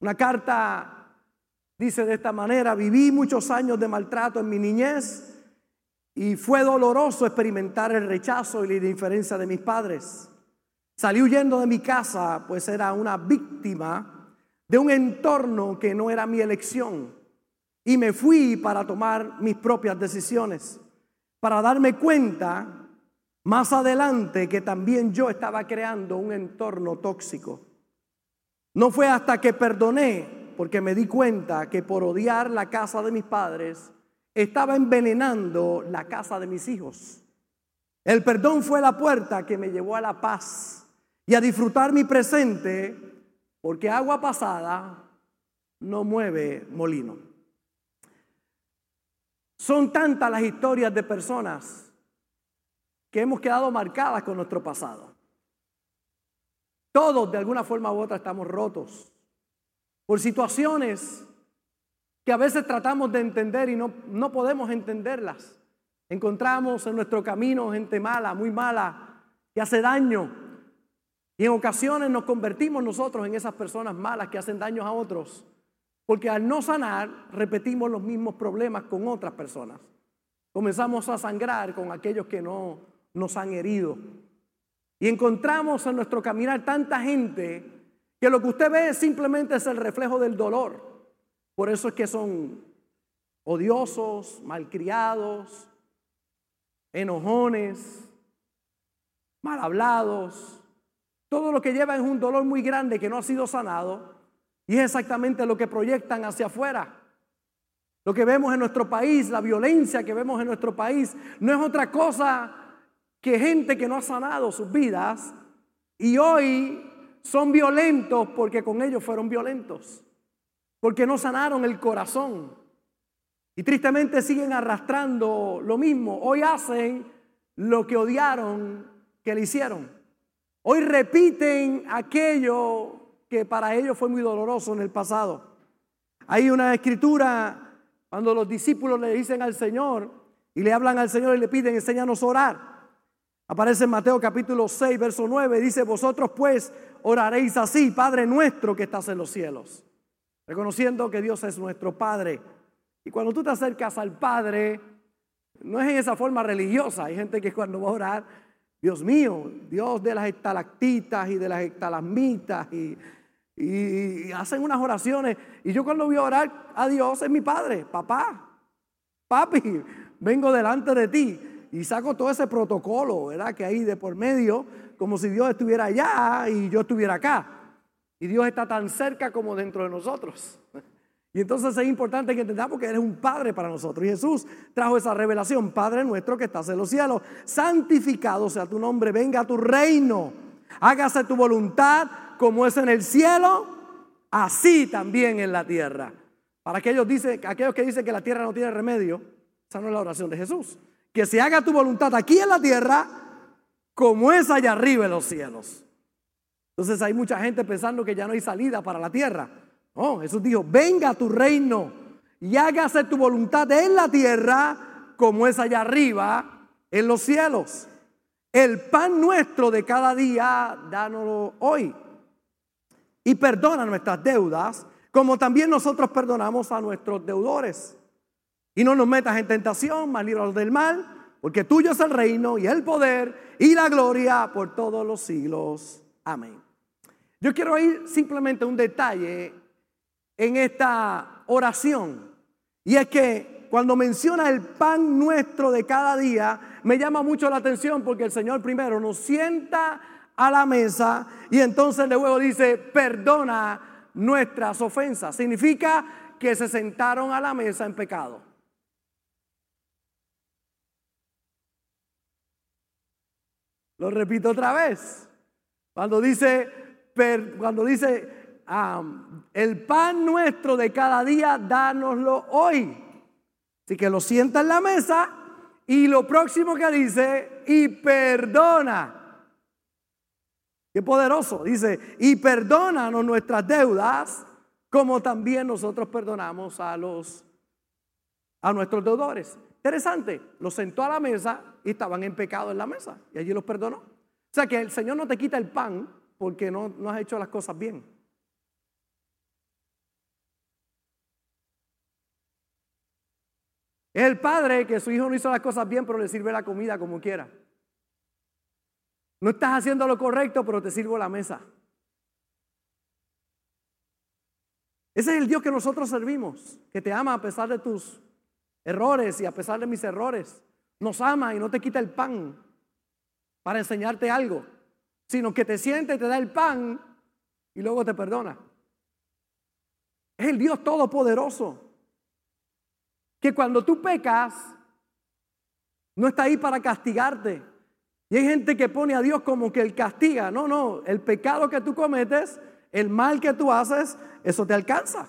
Una carta dice de esta manera, viví muchos años de maltrato en mi niñez y fue doloroso experimentar el rechazo y la indiferencia de mis padres. Salí huyendo de mi casa, pues era una víctima de un entorno que no era mi elección. Y me fui para tomar mis propias decisiones, para darme cuenta más adelante que también yo estaba creando un entorno tóxico. No fue hasta que perdoné, porque me di cuenta que por odiar la casa de mis padres, estaba envenenando la casa de mis hijos. El perdón fue la puerta que me llevó a la paz y a disfrutar mi presente, porque agua pasada no mueve molino. Son tantas las historias de personas que hemos quedado marcadas con nuestro pasado. Todos de alguna forma u otra estamos rotos por situaciones que a veces tratamos de entender y no, no podemos entenderlas. Encontramos en nuestro camino gente mala, muy mala, que hace daño. Y en ocasiones nos convertimos nosotros en esas personas malas que hacen daño a otros. Porque al no sanar, repetimos los mismos problemas con otras personas. Comenzamos a sangrar con aquellos que no nos han herido. Y encontramos en nuestro caminar tanta gente que lo que usted ve simplemente es el reflejo del dolor. Por eso es que son odiosos, malcriados, enojones, mal hablados. Todo lo que llevan es un dolor muy grande que no ha sido sanado y es exactamente lo que proyectan hacia afuera. Lo que vemos en nuestro país, la violencia que vemos en nuestro país, no es otra cosa que gente que no ha sanado sus vidas y hoy son violentos porque con ellos fueron violentos porque no sanaron el corazón. Y tristemente siguen arrastrando lo mismo. Hoy hacen lo que odiaron que le hicieron. Hoy repiten aquello que para ellos fue muy doloroso en el pasado. Hay una escritura cuando los discípulos le dicen al Señor y le hablan al Señor y le piden, enséñanos a orar. Aparece en Mateo capítulo 6, verso 9, dice, vosotros pues oraréis así, Padre nuestro que estás en los cielos reconociendo que Dios es nuestro Padre. Y cuando tú te acercas al Padre, no es en esa forma religiosa. Hay gente que cuando va a orar, Dios mío, Dios de las estalactitas y de las estalagmitas y, y, hacen unas oraciones. Y yo cuando voy a orar a Dios es mi Padre, papá, papi, vengo delante de ti y saco todo ese protocolo, ¿verdad? Que hay de por medio, como si Dios estuviera allá y yo estuviera acá. Y Dios está tan cerca como dentro de nosotros. Y entonces es importante que entendamos que eres un Padre para nosotros. Y Jesús trajo esa revelación, Padre nuestro que estás en los cielos, santificado sea tu nombre, venga a tu reino, hágase tu voluntad como es en el cielo, así también en la tierra. Para aquellos, aquellos que dicen que la tierra no tiene remedio, esa no es la oración de Jesús. Que se haga tu voluntad aquí en la tierra como es allá arriba en los cielos. Entonces hay mucha gente pensando que ya no hay salida para la tierra. No, Jesús dijo, venga tu reino y hágase tu voluntad en la tierra como es allá arriba en los cielos. El pan nuestro de cada día, dánoslo hoy. Y perdona nuestras deudas, como también nosotros perdonamos a nuestros deudores. Y no nos metas en tentación, mas líbranos del mal, porque tuyo es el reino y el poder y la gloria por todos los siglos. Amén. Yo quiero ir simplemente un detalle en esta oración. Y es que cuando menciona el pan nuestro de cada día, me llama mucho la atención porque el Señor primero nos sienta a la mesa y entonces luego dice, perdona nuestras ofensas. Significa que se sentaron a la mesa en pecado. Lo repito otra vez. Cuando dice, cuando dice, el pan nuestro de cada día, dánoslo hoy. Así que lo sienta en la mesa y lo próximo que dice, y perdona. Qué poderoso. Dice, y perdónanos nuestras deudas, como también nosotros perdonamos a los a nuestros deudores. Interesante, los sentó a la mesa y estaban en pecado en la mesa y allí los perdonó. O sea que el Señor no te quita el pan porque no, no has hecho las cosas bien. Es el padre que su hijo no hizo las cosas bien, pero le sirve la comida como quiera. No estás haciendo lo correcto, pero te sirvo la mesa. Ese es el Dios que nosotros servimos, que te ama a pesar de tus errores y a pesar de mis errores. Nos ama y no te quita el pan para enseñarte algo, sino que te siente, te da el pan y luego te perdona. Es el Dios todopoderoso, que cuando tú pecas, no está ahí para castigarte. Y hay gente que pone a Dios como que el castiga. No, no, el pecado que tú cometes el mal que tú haces, eso te alcanza.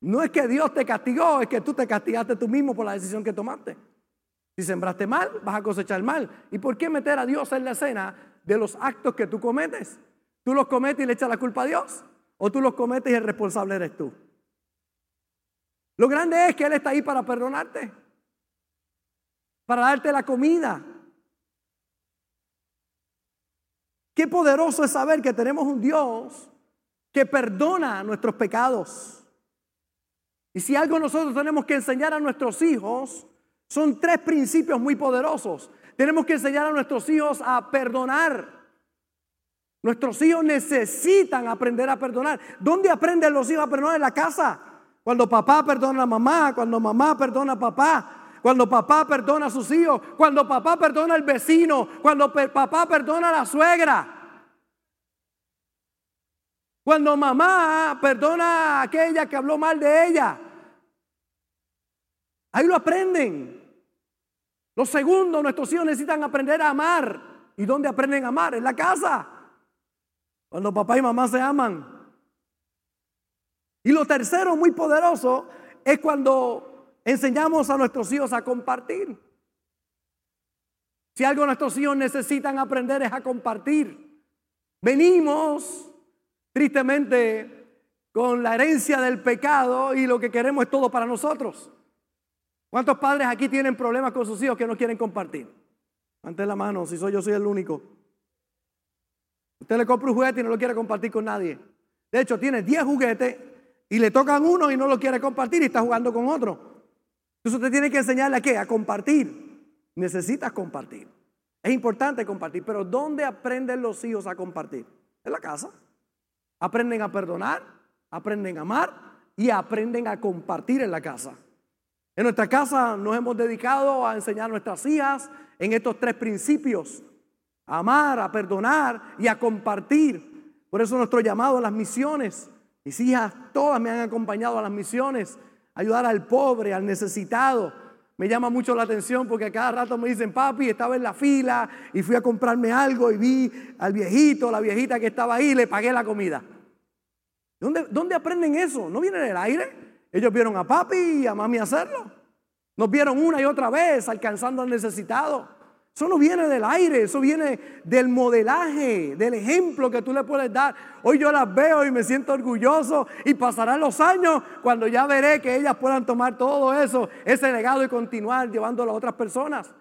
No es que Dios te castigó, es que tú te castigaste tú mismo por la decisión que tomaste. Si sembraste mal, vas a cosechar mal. ¿Y por qué meter a Dios en la escena de los actos que tú cometes? ¿Tú los cometes y le echas la culpa a Dios? ¿O tú los cometes y el responsable eres tú? Lo grande es que Él está ahí para perdonarte, para darte la comida, Qué poderoso es saber que tenemos un Dios que perdona nuestros pecados. Y si algo nosotros tenemos que enseñar a nuestros hijos, son tres principios muy poderosos. Tenemos que enseñar a nuestros hijos a perdonar. Nuestros hijos necesitan aprender a perdonar. ¿Dónde aprenden los hijos a perdonar? En la casa. Cuando papá perdona a mamá, cuando mamá perdona a papá, cuando papá perdona a sus hijos, cuando papá perdona al vecino, cuando papá perdona a la suegra. Cuando mamá perdona a aquella que habló mal de ella. Ahí lo aprenden. Lo segundo, nuestros hijos necesitan aprender a amar. ¿Y dónde aprenden a amar? En la casa. Cuando papá y mamá se aman. Y lo tercero, muy poderoso, es cuando enseñamos a nuestros hijos a compartir. Si algo nuestros hijos necesitan aprender es a compartir. Venimos, tristemente, con la herencia del pecado y lo que queremos es todo para nosotros. ¿Cuántos padres aquí tienen problemas con sus hijos que no quieren compartir? Ante la mano, si soy yo soy el único. Usted le compra un juguete y no lo quiere compartir con nadie. De hecho, tiene 10 juguetes y le tocan uno y no lo quiere compartir y está jugando con otro. Entonces usted tiene que enseñarle a qué? A compartir. Necesitas compartir. Es importante compartir, pero ¿dónde aprenden los hijos a compartir? En la casa. Aprenden a perdonar, aprenden a amar y aprenden a compartir en la casa. En nuestra casa nos hemos dedicado a enseñar a nuestras hijas en estos tres principios. A amar, a perdonar y a compartir. Por eso nuestro llamado a las misiones. Mis hijas todas me han acompañado a las misiones ayudar al pobre, al necesitado. Me llama mucho la atención porque cada rato me dicen, papi, estaba en la fila y fui a comprarme algo y vi al viejito, la viejita que estaba ahí y le pagué la comida. ¿Dónde, ¿Dónde aprenden eso? ¿No viene del aire? Ellos vieron a papi y a mami hacerlo. Nos vieron una y otra vez alcanzando al necesitado. Eso no viene del aire, eso viene del modelaje, del ejemplo que tú le puedes dar. Hoy yo las veo y me siento orgulloso y pasarán los años cuando ya veré que ellas puedan tomar todo eso, ese legado y continuar llevándolo a otras personas.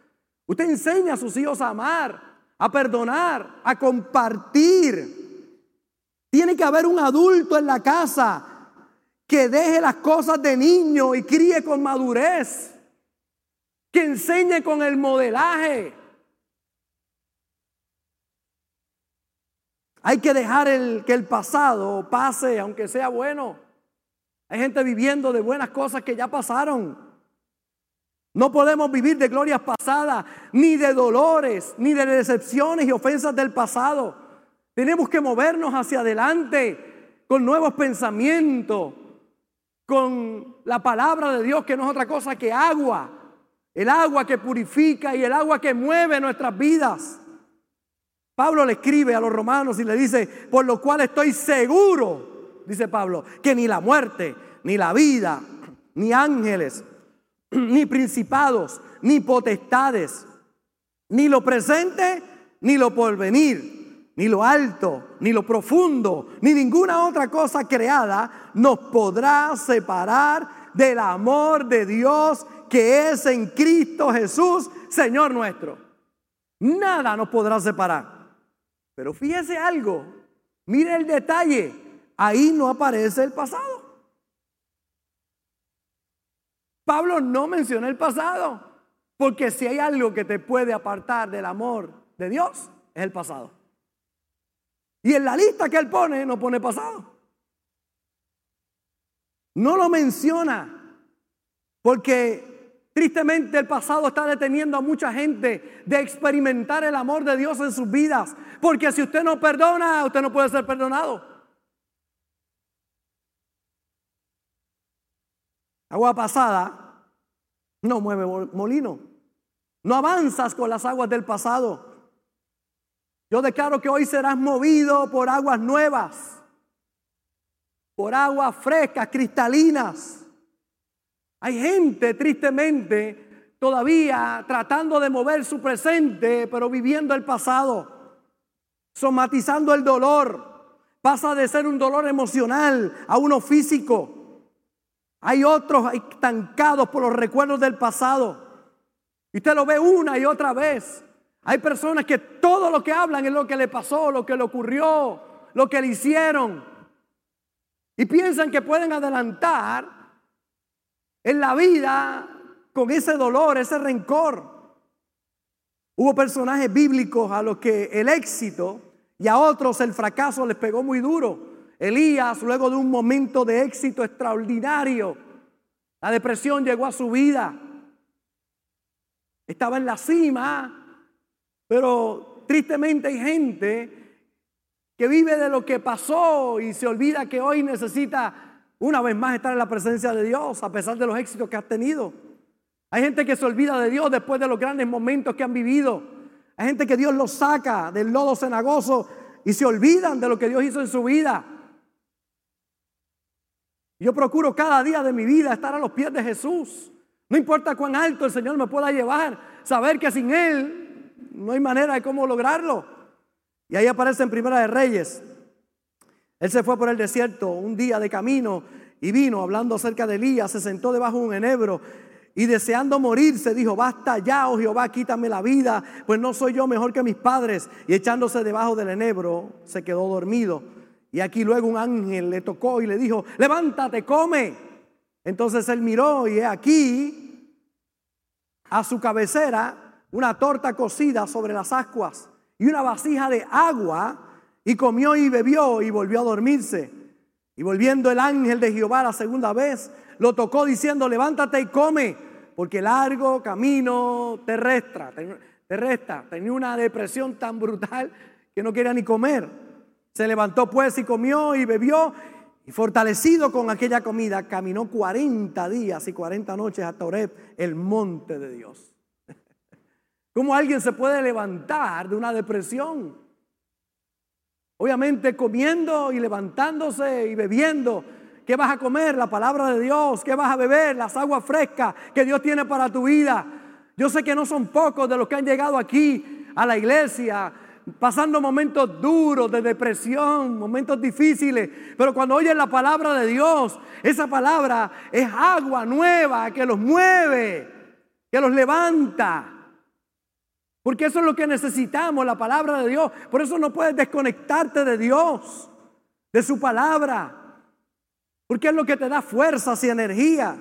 Usted enseña a sus hijos a amar, a perdonar, a compartir. Tiene que haber un adulto en la casa que deje las cosas de niño y críe con madurez, que enseñe con el modelaje. Hay que dejar que el pasado pase, aunque sea bueno. Hay gente viviendo de buenas cosas que ya pasaron. No podemos vivir de glorias pasadas, ni de dolores, ni de decepciones y ofensas del pasado. Tenemos que movernos hacia adelante con nuevos pensamientos, con la palabra de Dios, que no es otra cosa que agua. El agua que purifica y el agua que mueve nuestras vidas. Pablo le escribe a los romanos y le dice, por lo cual estoy seguro, dice Pablo, que ni la muerte, ni la vida, ni ángeles, ni principados, ni potestades, ni lo presente, ni lo porvenir, ni lo alto, ni lo profundo, ni ninguna otra cosa creada nos podrá separar del amor de Dios que es en Cristo Jesús, Señor nuestro. Nada nos podrá separar. Pero fíjese algo, mire el detalle, ahí no aparece el pasado. Pablo no menciona el pasado, porque si hay algo que te puede apartar del amor de Dios, es el pasado. Y en la lista que él pone, no pone pasado. No lo menciona, porque tristemente el pasado está deteniendo a mucha gente de experimentar el amor de Dios en sus vidas. Porque si usted no perdona, usted no puede ser perdonado. Agua pasada no mueve molino. No avanzas con las aguas del pasado. Yo declaro que hoy serás movido por aguas nuevas, por aguas frescas, cristalinas. Hay gente, tristemente, todavía tratando de mover su presente, pero viviendo el pasado, somatizando el dolor. Pasa de ser un dolor emocional a uno físico. Hay otros estancados por los recuerdos del pasado. Y usted lo ve una y otra vez. Hay personas que todo lo que hablan es lo que le pasó, lo que le ocurrió, lo que le hicieron. Y piensan que pueden adelantar en la vida con ese dolor, ese rencor. Hubo personajes bíblicos a los que el éxito y a otros el fracaso les pegó muy duro. Elías, luego de un momento de éxito extraordinario, la depresión llegó a su vida. Estaba en la cima, pero tristemente hay gente que vive de lo que pasó y se olvida que hoy necesita una vez más estar en la presencia de Dios a pesar de los éxitos que has tenido. Hay gente que se olvida de Dios después de los grandes momentos que han vivido. Hay gente que Dios los saca del lodo cenagoso y se olvidan de lo que Dios hizo en su vida. Yo procuro cada día de mi vida estar a los pies de Jesús. No importa cuán alto el Señor me pueda llevar, saber que sin Él no hay manera de cómo lograrlo. Y ahí aparece en Primera de Reyes. Él se fue por el desierto un día de camino y vino hablando acerca de Elías, se sentó debajo de un enebro y deseando morirse dijo, basta ya, oh Jehová, quítame la vida, pues no soy yo mejor que mis padres. Y echándose debajo del enebro, se quedó dormido. Y aquí luego un ángel le tocó y le dijo, levántate, come. Entonces él miró y aquí a su cabecera una torta cocida sobre las ascuas y una vasija de agua y comió y bebió y volvió a dormirse. Y volviendo el ángel de Jehová la segunda vez, lo tocó diciendo, levántate y come, porque largo camino te resta, te resta. Tenía una depresión tan brutal que no quería ni comer. Se levantó pues y comió y bebió y fortalecido con aquella comida, caminó 40 días y 40 noches hasta Oreb, el monte de Dios. ¿Cómo alguien se puede levantar de una depresión? Obviamente comiendo y levantándose y bebiendo. ¿Qué vas a comer? La palabra de Dios. ¿Qué vas a beber? Las aguas frescas que Dios tiene para tu vida. Yo sé que no son pocos de los que han llegado aquí a la iglesia pasando momentos duros de depresión, momentos difíciles, pero cuando oyen la palabra de Dios, esa palabra es agua nueva que los mueve, que los levanta. Porque eso es lo que necesitamos, la palabra de Dios. Por eso no puedes desconectarte de Dios, de su palabra. Porque es lo que te da fuerzas y energía.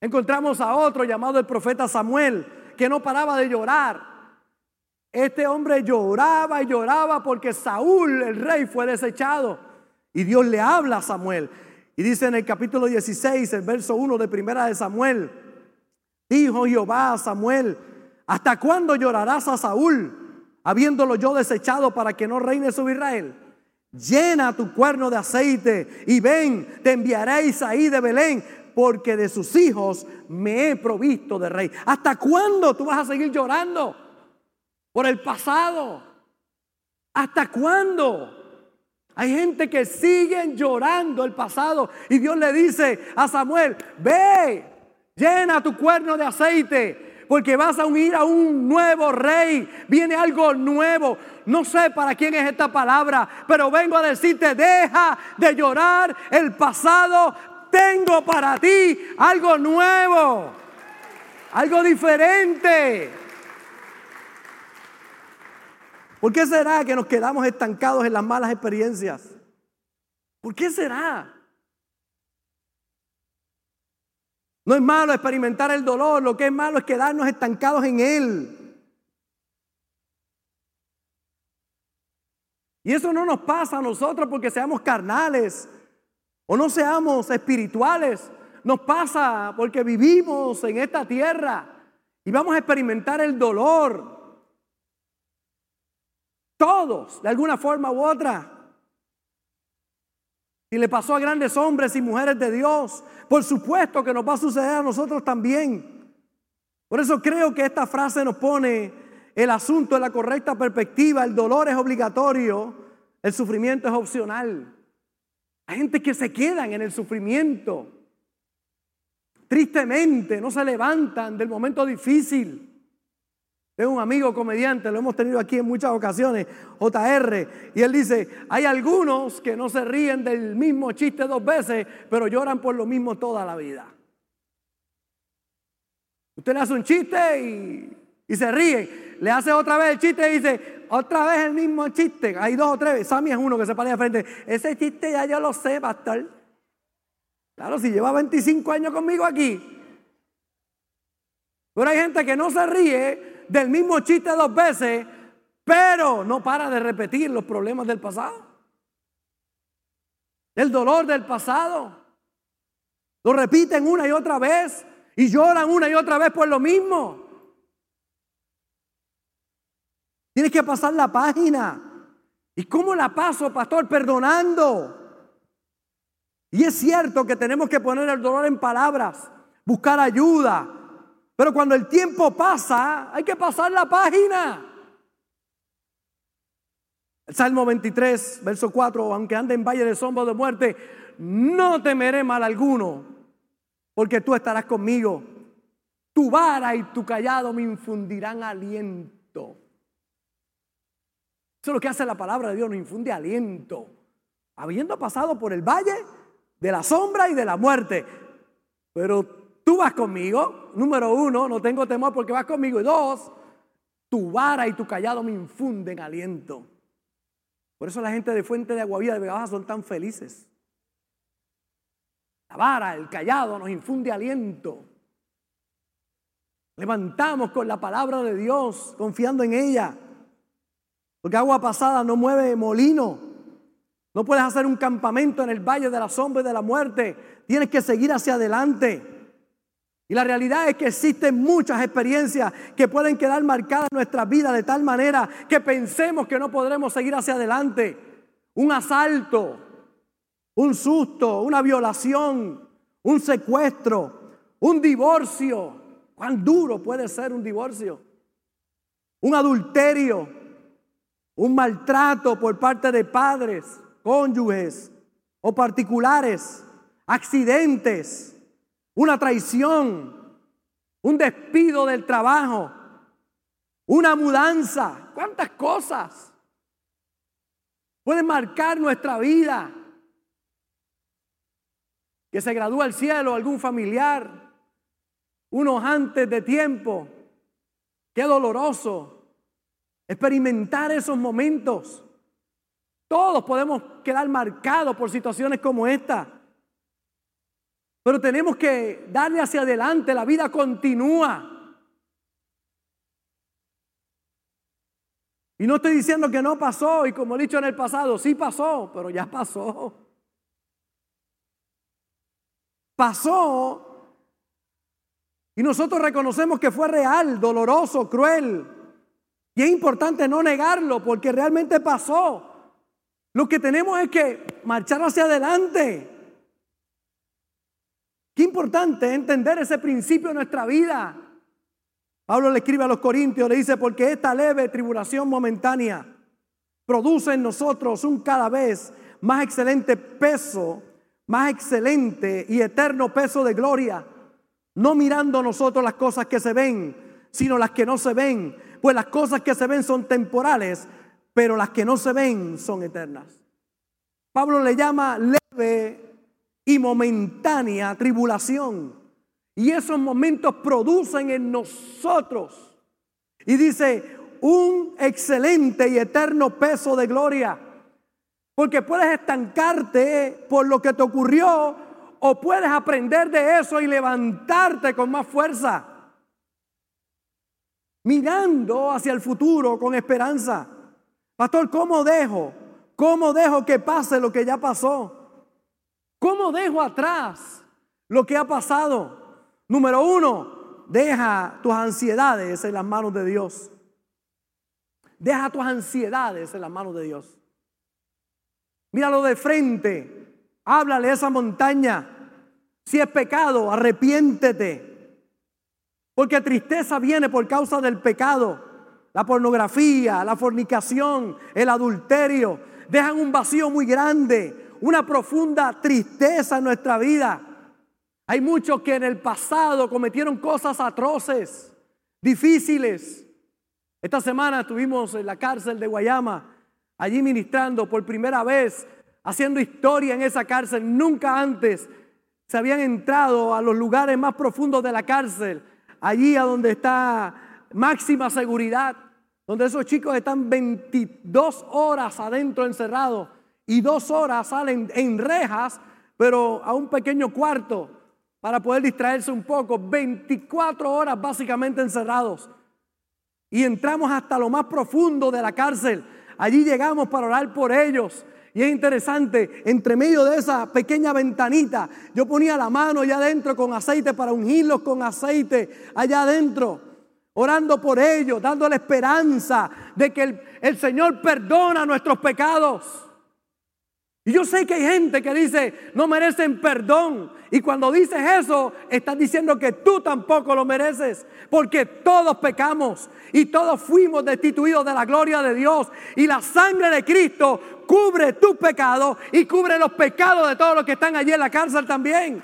Encontramos a otro llamado el profeta Samuel, que no paraba de llorar este hombre lloraba y lloraba porque Saúl, el rey, fue desechado. Y Dios le habla a Samuel. Y dice en el capítulo 16, el verso 1 de primera de Samuel, dijo Jehová a Samuel, ¿hasta cuándo llorarás a Saúl, habiéndolo yo desechado para que no reine sobre Israel? Llena tu cuerno de aceite y ven, te enviaréis ahí de Belén, porque de sus hijos me he provisto de rey. ¿Hasta cuándo tú vas a seguir llorando? por el pasado. ¿Hasta cuándo? Hay gente que sigue llorando el pasado y Dios le dice a Samuel, ve, llena tu cuerno de aceite, porque vas a unir a un nuevo rey, viene algo nuevo. No sé para quién es esta palabra, pero vengo a decirte, deja de llorar el pasado, tengo para ti algo nuevo, algo diferente. ¿Por qué será que nos quedamos estancados en las malas experiencias? ¿Por qué será? No es malo experimentar el dolor, lo que es malo es quedarnos estancados en él. Y eso no nos pasa a nosotros porque seamos carnales o no seamos espirituales. Nos pasa porque vivimos en esta tierra y vamos a experimentar el dolor. Todos, de alguna forma u otra. Y le pasó a grandes hombres y mujeres de Dios, por supuesto que nos va a suceder a nosotros también. Por eso creo que esta frase nos pone el asunto en la correcta perspectiva. El dolor es obligatorio, el sufrimiento es opcional. Hay gente que se quedan en el sufrimiento. Tristemente, no se levantan del momento difícil. Tengo un amigo comediante, lo hemos tenido aquí en muchas ocasiones, JR, y él dice, hay algunos que no se ríen del mismo chiste dos veces, pero lloran por lo mismo toda la vida. Usted le hace un chiste y, y se ríe, le hace otra vez el chiste y dice, otra vez el mismo chiste, hay dos o tres, Sammy es uno que se pone de frente, ese chiste ya yo lo sé, pastor. Claro, si lleva 25 años conmigo aquí. Pero hay gente que no se ríe del mismo chiste dos veces, pero no para de repetir los problemas del pasado. El dolor del pasado. Lo repiten una y otra vez y lloran una y otra vez por lo mismo. Tienes que pasar la página. ¿Y cómo la paso, pastor? Perdonando. Y es cierto que tenemos que poner el dolor en palabras, buscar ayuda, pero cuando el tiempo pasa, hay que pasar la página. El Salmo 23, verso 4, aunque ande en valle de sombra de muerte, no temeré mal alguno, porque tú estarás conmigo. Tu vara y tu callado me infundirán aliento. Eso es lo que hace la palabra de Dios, nos infunde aliento. Habiendo pasado por el valle de la sombra y de la muerte. Pero Tú vas conmigo, número uno, no tengo temor porque vas conmigo. Y dos, tu vara y tu callado me infunden aliento. Por eso la gente de Fuente de Aguavida de Vega son tan felices. La vara, el callado nos infunde aliento. Levantamos con la palabra de Dios, confiando en ella. Porque agua pasada no mueve molino. No puedes hacer un campamento en el valle de la sombra y de la muerte. Tienes que seguir hacia adelante. Y la realidad es que existen muchas experiencias que pueden quedar marcadas en nuestra vida de tal manera que pensemos que no podremos seguir hacia adelante. Un asalto, un susto, una violación, un secuestro, un divorcio. ¿Cuán duro puede ser un divorcio? Un adulterio, un maltrato por parte de padres, cónyuges o particulares, accidentes una traición, un despido del trabajo, una mudanza, cuántas cosas pueden marcar nuestra vida. Que se gradúa al cielo algún familiar, unos antes de tiempo. Qué doloroso experimentar esos momentos. Todos podemos quedar marcados por situaciones como esta. Pero tenemos que darle hacia adelante, la vida continúa. Y no estoy diciendo que no pasó, y como he dicho en el pasado, sí pasó, pero ya pasó. Pasó. Y nosotros reconocemos que fue real, doloroso, cruel. Y es importante no negarlo porque realmente pasó. Lo que tenemos es que marchar hacia adelante. Qué importante entender ese principio en nuestra vida. Pablo le escribe a los Corintios, le dice, porque esta leve tribulación momentánea produce en nosotros un cada vez más excelente peso, más excelente y eterno peso de gloria, no mirando nosotros las cosas que se ven, sino las que no se ven, pues las cosas que se ven son temporales, pero las que no se ven son eternas. Pablo le llama leve y momentánea tribulación. Y esos momentos producen en nosotros, y dice, un excelente y eterno peso de gloria. Porque puedes estancarte por lo que te ocurrió o puedes aprender de eso y levantarte con más fuerza. Mirando hacia el futuro con esperanza. Pastor, ¿cómo dejo? ¿Cómo dejo que pase lo que ya pasó? ¿Cómo dejo atrás lo que ha pasado? Número uno, deja tus ansiedades en las manos de Dios. Deja tus ansiedades en las manos de Dios. Míralo de frente. Háblale a esa montaña. Si es pecado, arrepiéntete. Porque tristeza viene por causa del pecado. La pornografía, la fornicación, el adulterio, dejan un vacío muy grande, una profunda tristeza en nuestra vida. Hay muchos que en el pasado cometieron cosas atroces, difíciles. Esta semana estuvimos en la cárcel de Guayama, allí ministrando por primera vez, haciendo historia en esa cárcel. Nunca antes se habían entrado a los lugares más profundos de la cárcel, allí a donde está máxima seguridad, donde esos chicos están 22 horas adentro encerrados y dos horas salen en rejas, pero a un pequeño cuarto para poder distraerse un poco. 24 horas básicamente encerrados. Y entramos hasta lo más profundo de la cárcel. Allí llegamos para orar por ellos. Y es interesante, entre medio de esa pequeña ventanita, yo ponía la mano allá adentro con aceite para ungirlos con aceite allá adentro, orando por ellos, dándole esperanza de que el, el Señor perdona nuestros pecados. Y yo sé que hay gente que dice, no merecen perdón. Y cuando dices eso, estás diciendo que tú tampoco lo mereces. Porque todos pecamos y todos fuimos destituidos de la gloria de Dios. Y la sangre de Cristo cubre tu pecado y cubre los pecados de todos los que están allí en la cárcel también.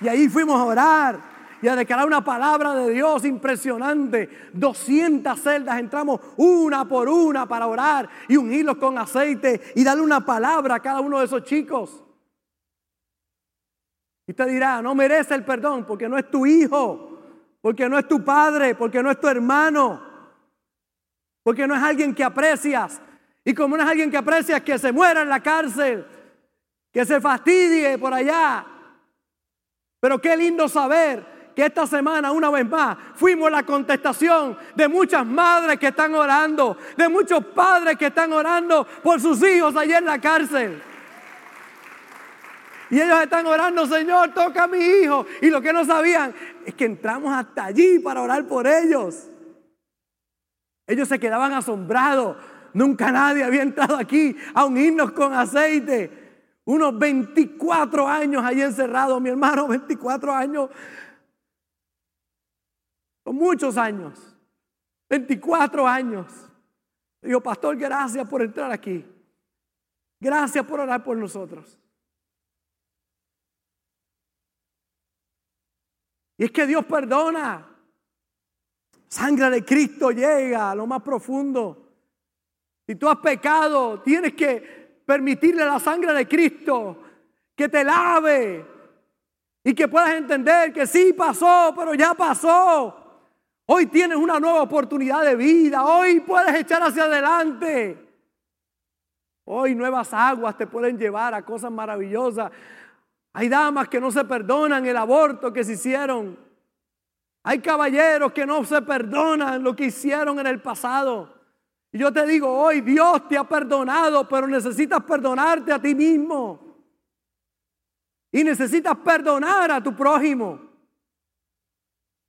Y ahí fuimos a orar y a declarar una palabra de Dios impresionante. 200 celdas entramos una por una para orar y ungirlos con aceite y darle una palabra a cada uno de esos chicos. Y usted dirá, no merece el perdón porque no es tu hijo, porque no es tu padre, porque no es tu hermano, porque no es alguien que aprecias. Y como no es alguien que aprecias, que se muera en la cárcel, que se fastidie por allá. Pero qué lindo saber esta semana, una vez más, fuimos la contestación de muchas madres que están orando, de muchos padres que están orando por sus hijos allá en la cárcel. Y ellos están orando, Señor, toca a mi hijo. Y lo que no sabían es que entramos hasta allí para orar por ellos. Ellos se quedaban asombrados. Nunca nadie había entrado aquí a unirnos con aceite. Unos 24 años allí encerrados, mi hermano, 24 años muchos años, 24 años. Digo, pastor, gracias por entrar aquí. Gracias por orar por nosotros. Y es que Dios perdona. Sangre de Cristo llega a lo más profundo. Si tú has pecado, tienes que permitirle la sangre de Cristo que te lave y que puedas entender que sí pasó, pero ya pasó. Hoy tienes una nueva oportunidad de vida. Hoy puedes echar hacia adelante. Hoy nuevas aguas te pueden llevar a cosas maravillosas. Hay damas que no se perdonan el aborto que se hicieron. Hay caballeros que no se perdonan lo que hicieron en el pasado. Y yo te digo, hoy Dios te ha perdonado, pero necesitas perdonarte a ti mismo. Y necesitas perdonar a tu prójimo.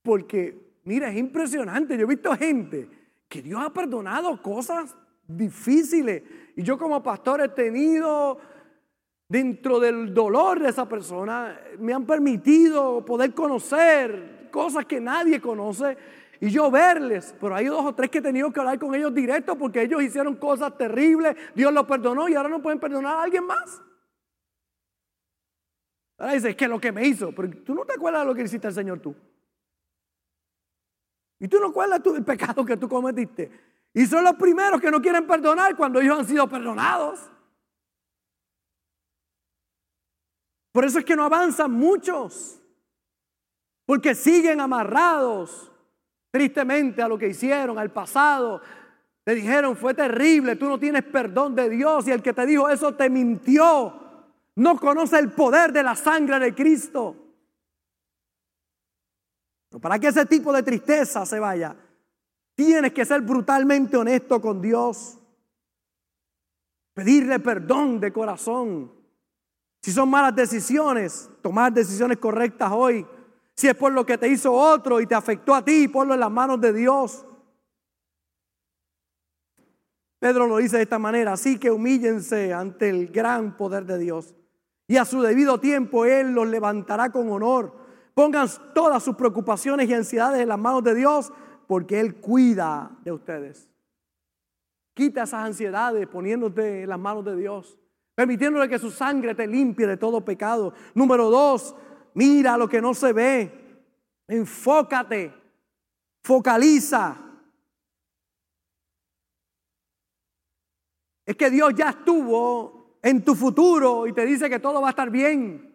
Porque Mira, es impresionante. Yo he visto gente que Dios ha perdonado cosas difíciles. Y yo como pastor he tenido dentro del dolor de esa persona, me han permitido poder conocer cosas que nadie conoce y yo verles. Pero hay dos o tres que he tenido que hablar con ellos directo porque ellos hicieron cosas terribles, Dios los perdonó y ahora no pueden perdonar a alguien más. Ahora dices, es que lo que me hizo, pero tú no te acuerdas de lo que hiciste al Señor tú. Y tú no cuál tú el pecado que tú cometiste. Y son los primeros que no quieren perdonar cuando ellos han sido perdonados. Por eso es que no avanzan muchos. Porque siguen amarrados tristemente a lo que hicieron, al pasado. Te dijeron, fue terrible, tú no tienes perdón de Dios y el que te dijo eso te mintió. No conoce el poder de la sangre de Cristo. Para que ese tipo de tristeza se vaya, tienes que ser brutalmente honesto con Dios. Pedirle perdón de corazón. Si son malas decisiones, tomar decisiones correctas hoy. Si es por lo que te hizo otro y te afectó a ti, ponlo en las manos de Dios. Pedro lo dice de esta manera, así que humíllense ante el gran poder de Dios. Y a su debido tiempo Él los levantará con honor. Pongan todas sus preocupaciones y ansiedades en las manos de Dios, porque Él cuida de ustedes. Quita esas ansiedades poniéndote en las manos de Dios, permitiéndole que su sangre te limpie de todo pecado. Número dos, mira lo que no se ve. Enfócate, focaliza. Es que Dios ya estuvo en tu futuro y te dice que todo va a estar bien.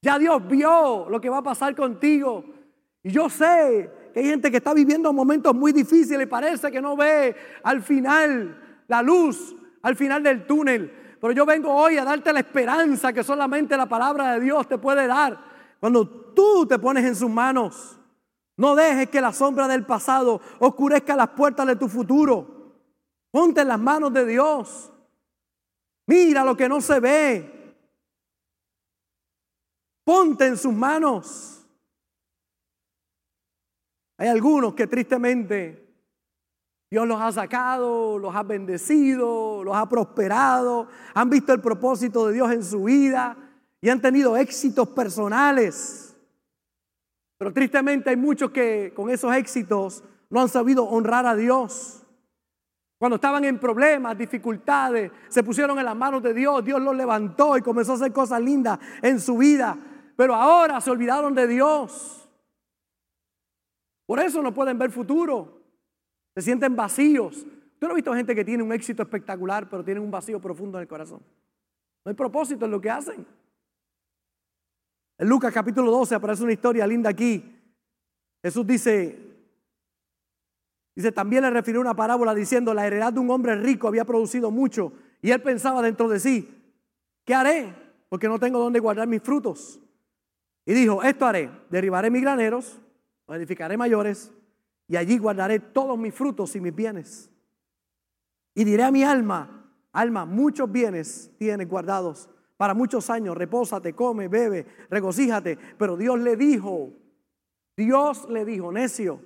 Ya Dios vio lo que va a pasar contigo. Y yo sé que hay gente que está viviendo momentos muy difíciles y parece que no ve al final la luz, al final del túnel. Pero yo vengo hoy a darte la esperanza que solamente la palabra de Dios te puede dar. Cuando tú te pones en sus manos, no dejes que la sombra del pasado oscurezca las puertas de tu futuro. Ponte en las manos de Dios. Mira lo que no se ve. Ponte en sus manos. Hay algunos que tristemente Dios los ha sacado, los ha bendecido, los ha prosperado, han visto el propósito de Dios en su vida y han tenido éxitos personales. Pero tristemente hay muchos que con esos éxitos no han sabido honrar a Dios. Cuando estaban en problemas, dificultades, se pusieron en las manos de Dios, Dios los levantó y comenzó a hacer cosas lindas en su vida. Pero ahora se olvidaron de Dios. Por eso no pueden ver futuro. Se sienten vacíos. Usted no ha visto gente que tiene un éxito espectacular, pero tiene un vacío profundo en el corazón. No hay propósito en lo que hacen. En Lucas capítulo 12 aparece una historia linda aquí. Jesús dice, dice, también le refirió una parábola diciendo, la heredad de un hombre rico había producido mucho y él pensaba dentro de sí, ¿qué haré? Porque no tengo dónde guardar mis frutos. Y dijo, esto haré, derribaré mis graneros edificaré mayores y allí guardaré todos mis frutos y mis bienes. Y diré a mi alma, alma, muchos bienes tienes guardados para muchos años, repósate, come, bebe, regocíjate. Pero Dios le dijo, Dios le dijo, necio,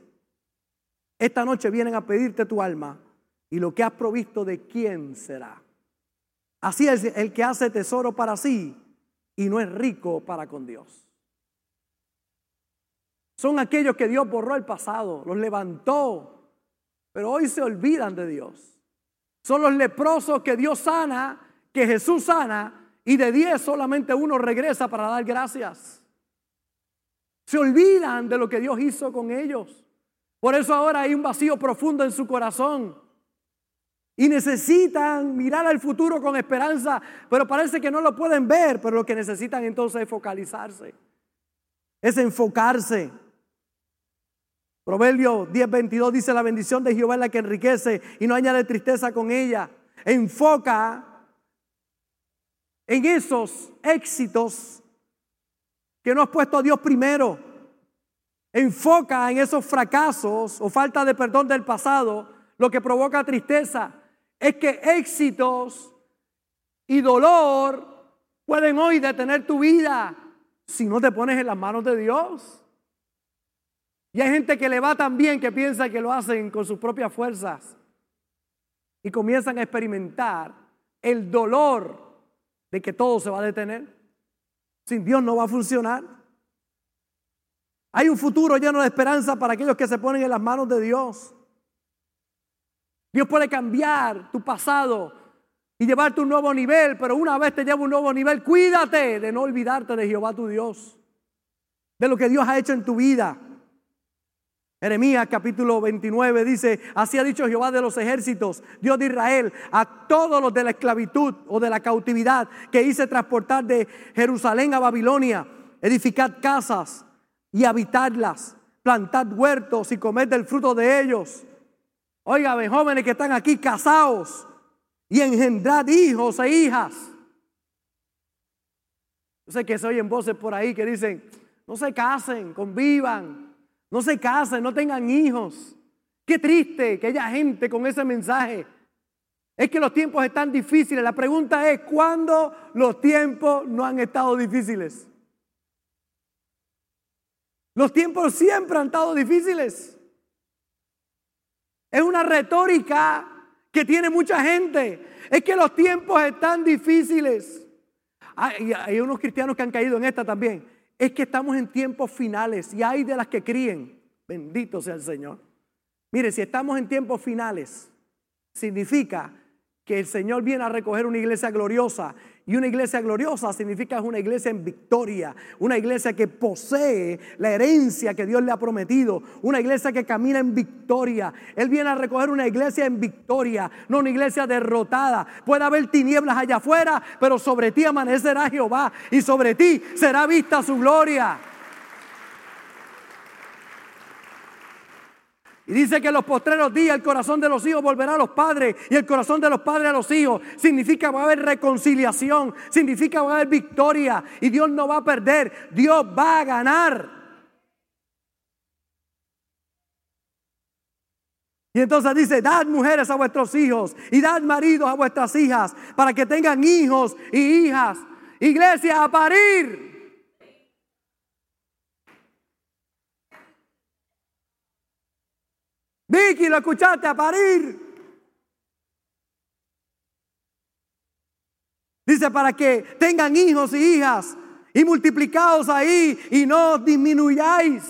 esta noche vienen a pedirte tu alma y lo que has provisto de quién será. Así es el que hace tesoro para sí y no es rico para con Dios. Son aquellos que Dios borró el pasado, los levantó, pero hoy se olvidan de Dios. Son los leprosos que Dios sana, que Jesús sana, y de diez solamente uno regresa para dar gracias. Se olvidan de lo que Dios hizo con ellos. Por eso ahora hay un vacío profundo en su corazón. Y necesitan mirar al futuro con esperanza, pero parece que no lo pueden ver, pero lo que necesitan entonces es focalizarse, es enfocarse. Proverbio 10:22 dice, la bendición de Jehová es la que enriquece y no añade tristeza con ella. Enfoca en esos éxitos que no has puesto a Dios primero. Enfoca en esos fracasos o falta de perdón del pasado, lo que provoca tristeza. Es que éxitos y dolor pueden hoy detener tu vida si no te pones en las manos de Dios. Y hay gente que le va tan bien que piensa que lo hacen con sus propias fuerzas. Y comienzan a experimentar el dolor de que todo se va a detener. Sin Dios no va a funcionar. Hay un futuro lleno de esperanza para aquellos que se ponen en las manos de Dios. Dios puede cambiar tu pasado y llevarte a un nuevo nivel, pero una vez te lleva a un nuevo nivel, cuídate de no olvidarte de Jehová tu Dios, de lo que Dios ha hecho en tu vida. Jeremías capítulo 29 dice, así ha dicho Jehová de los ejércitos, Dios de Israel, a todos los de la esclavitud o de la cautividad que hice transportar de Jerusalén a Babilonia, edificad casas y habitarlas, plantad huertos y comed del fruto de ellos. Oigan, jóvenes que están aquí casados y engendrad hijos e hijas. Yo sé que se oyen voces por ahí que dicen, no se casen, convivan, no se casen, no tengan hijos. Qué triste que haya gente con ese mensaje. Es que los tiempos están difíciles. La pregunta es, ¿cuándo los tiempos no han estado difíciles? Los tiempos siempre han estado difíciles. Es una retórica que tiene mucha gente. Es que los tiempos están difíciles. Hay, hay unos cristianos que han caído en esta también. Es que estamos en tiempos finales y hay de las que críen. Bendito sea el Señor. Mire, si estamos en tiempos finales, significa que el Señor viene a recoger una iglesia gloriosa. Y una iglesia gloriosa significa una iglesia en victoria, una iglesia que posee la herencia que Dios le ha prometido, una iglesia que camina en victoria. Él viene a recoger una iglesia en victoria, no una iglesia derrotada. Puede haber tinieblas allá afuera, pero sobre ti amanecerá Jehová y sobre ti será vista su gloria. Y dice que en los postreros días el corazón de los hijos volverá a los padres y el corazón de los padres a los hijos. Significa va a haber reconciliación, significa va a haber victoria y Dios no va a perder, Dios va a ganar. Y entonces dice, dad mujeres a vuestros hijos y dad maridos a vuestras hijas para que tengan hijos y hijas. Iglesia a parir. Vicky, lo escuchaste a parir. Dice para que tengan hijos y hijas y multiplicados ahí y no disminuyáis.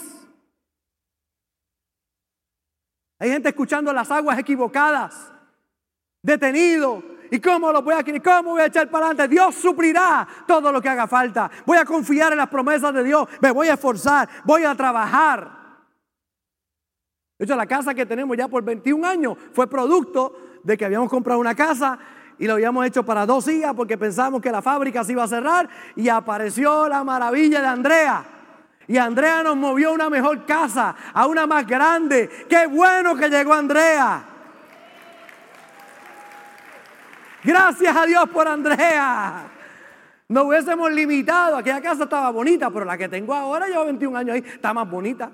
Hay gente escuchando las aguas equivocadas, detenido. ¿Y cómo lo voy a ¿Cómo voy a echar para adelante? Dios suplirá todo lo que haga falta. Voy a confiar en las promesas de Dios. Me voy a esforzar. Voy a trabajar. De hecho, la casa que tenemos ya por 21 años fue producto de que habíamos comprado una casa y lo habíamos hecho para dos días porque pensamos que la fábrica se iba a cerrar y apareció la maravilla de Andrea. Y Andrea nos movió a una mejor casa, a una más grande. Qué bueno que llegó Andrea. Gracias a Dios por Andrea. No hubiésemos limitado. Aquella casa estaba bonita, pero la que tengo ahora, llevo 21 años ahí, está más bonita.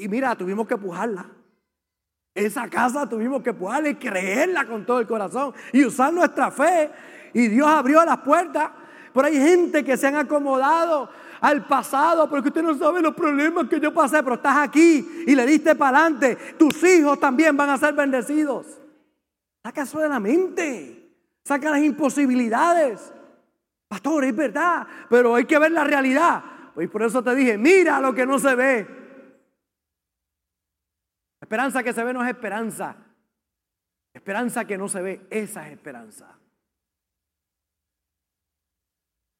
Y mira, tuvimos que pujarla. Esa casa tuvimos que pujarla y creerla con todo el corazón y usar nuestra fe. Y Dios abrió las puertas. Pero hay gente que se han acomodado al pasado porque usted no sabe los problemas que yo pasé, pero estás aquí y le diste para adelante. Tus hijos también van a ser bendecidos. Saca eso de la mente. Saca las imposibilidades. Pastor, es verdad, pero hay que ver la realidad. Pues por eso te dije, mira lo que no se ve. Esperanza que se ve no es esperanza. Esperanza que no se ve, esa es esperanza.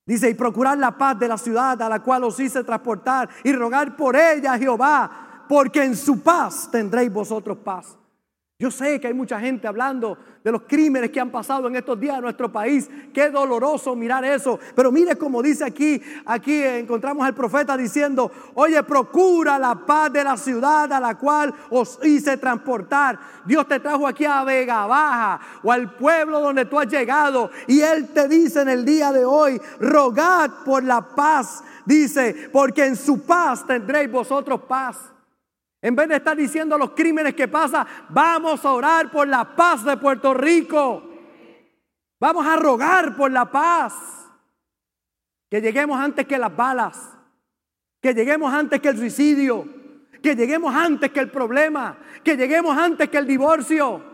Dice, y procurar la paz de la ciudad a la cual os hice transportar y rogar por ella, Jehová, porque en su paz tendréis vosotros paz. Yo sé que hay mucha gente hablando de los crímenes que han pasado en estos días en nuestro país. Qué doloroso mirar eso. Pero mire como dice aquí, aquí encontramos al profeta diciendo, oye, procura la paz de la ciudad a la cual os hice transportar. Dios te trajo aquí a Vega Baja o al pueblo donde tú has llegado. Y Él te dice en el día de hoy, rogad por la paz. Dice, porque en su paz tendréis vosotros paz. En vez de estar diciendo los crímenes que pasan, vamos a orar por la paz de Puerto Rico. Vamos a rogar por la paz. Que lleguemos antes que las balas. Que lleguemos antes que el suicidio. Que lleguemos antes que el problema. Que lleguemos antes que el divorcio.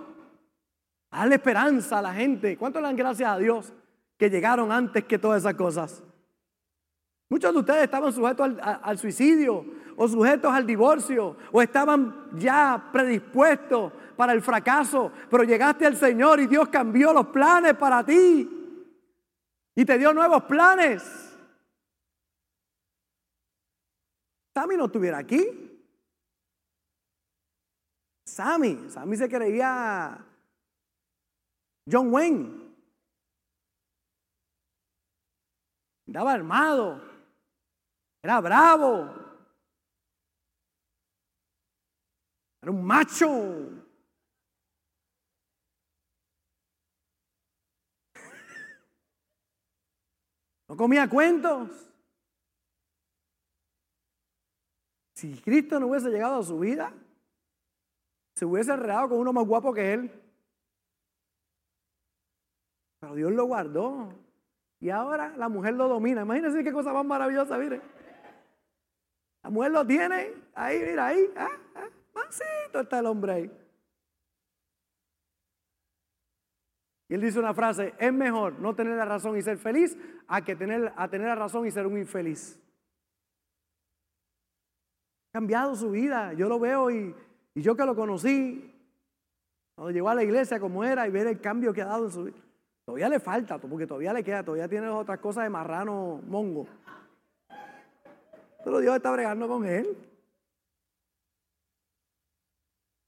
Dale esperanza a la gente. ¿Cuánto le dan gracias a Dios que llegaron antes que todas esas cosas? Muchos de ustedes estaban sujetos al, suicidio o sujetos al divorcio o estaban ya predispuestos para el fracaso, pero llegaste al Señor y Dios cambió los planes para ti y te dio nuevos planes. Sammy no estuviera aquí. Sammy, Sammy se creía John Wayne. Estaba armado. Era bravo. Era un macho. No comía cuentos. Si Cristo no hubiese llegado a su vida, se hubiese enredado con uno más guapo que él. Pero Dios lo guardó. Y ahora la mujer lo domina. Imagínense qué cosa más maravillosa, mire. La mujer lo tiene ahí, mira, ahí. Ah, ah está el hombre ahí. Y él dice una frase, es mejor no tener la razón y ser feliz a que tener, a tener la razón y ser un infeliz. Ha cambiado su vida, yo lo veo y, y yo que lo conocí, cuando llegó a la iglesia como era y ver el cambio que ha dado en su vida. Todavía le falta, porque todavía le queda, todavía tiene otras cosas de marrano mongo. Pero Dios está bregando con él.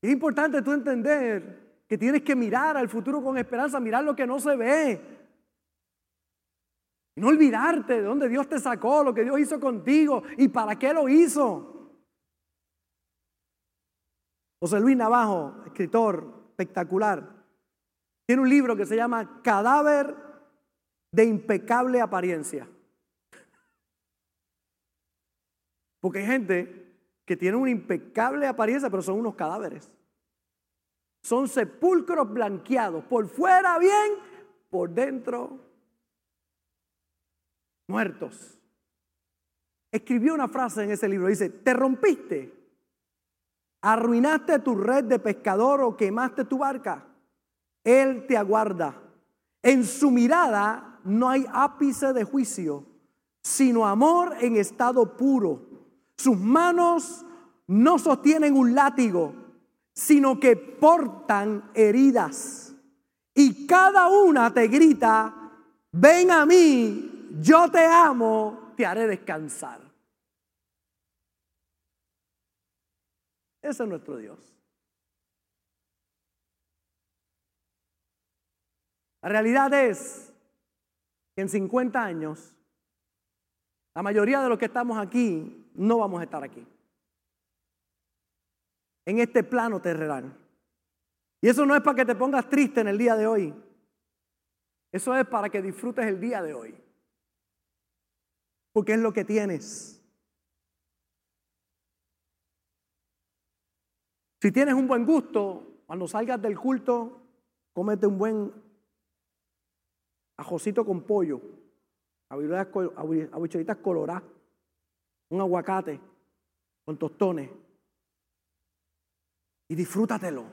Es importante tú entender que tienes que mirar al futuro con esperanza, mirar lo que no se ve. Y no olvidarte de dónde Dios te sacó, lo que Dios hizo contigo y para qué lo hizo. José Luis Navajo, escritor espectacular, tiene un libro que se llama Cadáver de impecable apariencia. Porque hay gente que tiene una impecable apariencia, pero son unos cadáveres. Son sepulcros blanqueados, por fuera bien, por dentro muertos. Escribió una frase en ese libro, dice, te rompiste, arruinaste tu red de pescador o quemaste tu barca. Él te aguarda. En su mirada no hay ápice de juicio, sino amor en estado puro. Sus manos no sostienen un látigo, sino que portan heridas. Y cada una te grita, ven a mí, yo te amo, te haré descansar. Ese es nuestro Dios. La realidad es que en 50 años, la mayoría de los que estamos aquí no vamos a estar aquí en este plano terrenal. Y eso no es para que te pongas triste en el día de hoy. Eso es para que disfrutes el día de hoy. Porque es lo que tienes. Si tienes un buen gusto, cuando salgas del culto, cómete un buen ajocito con pollo, habichuelitas coloradas, un aguacate con tostones y disfrútatelo.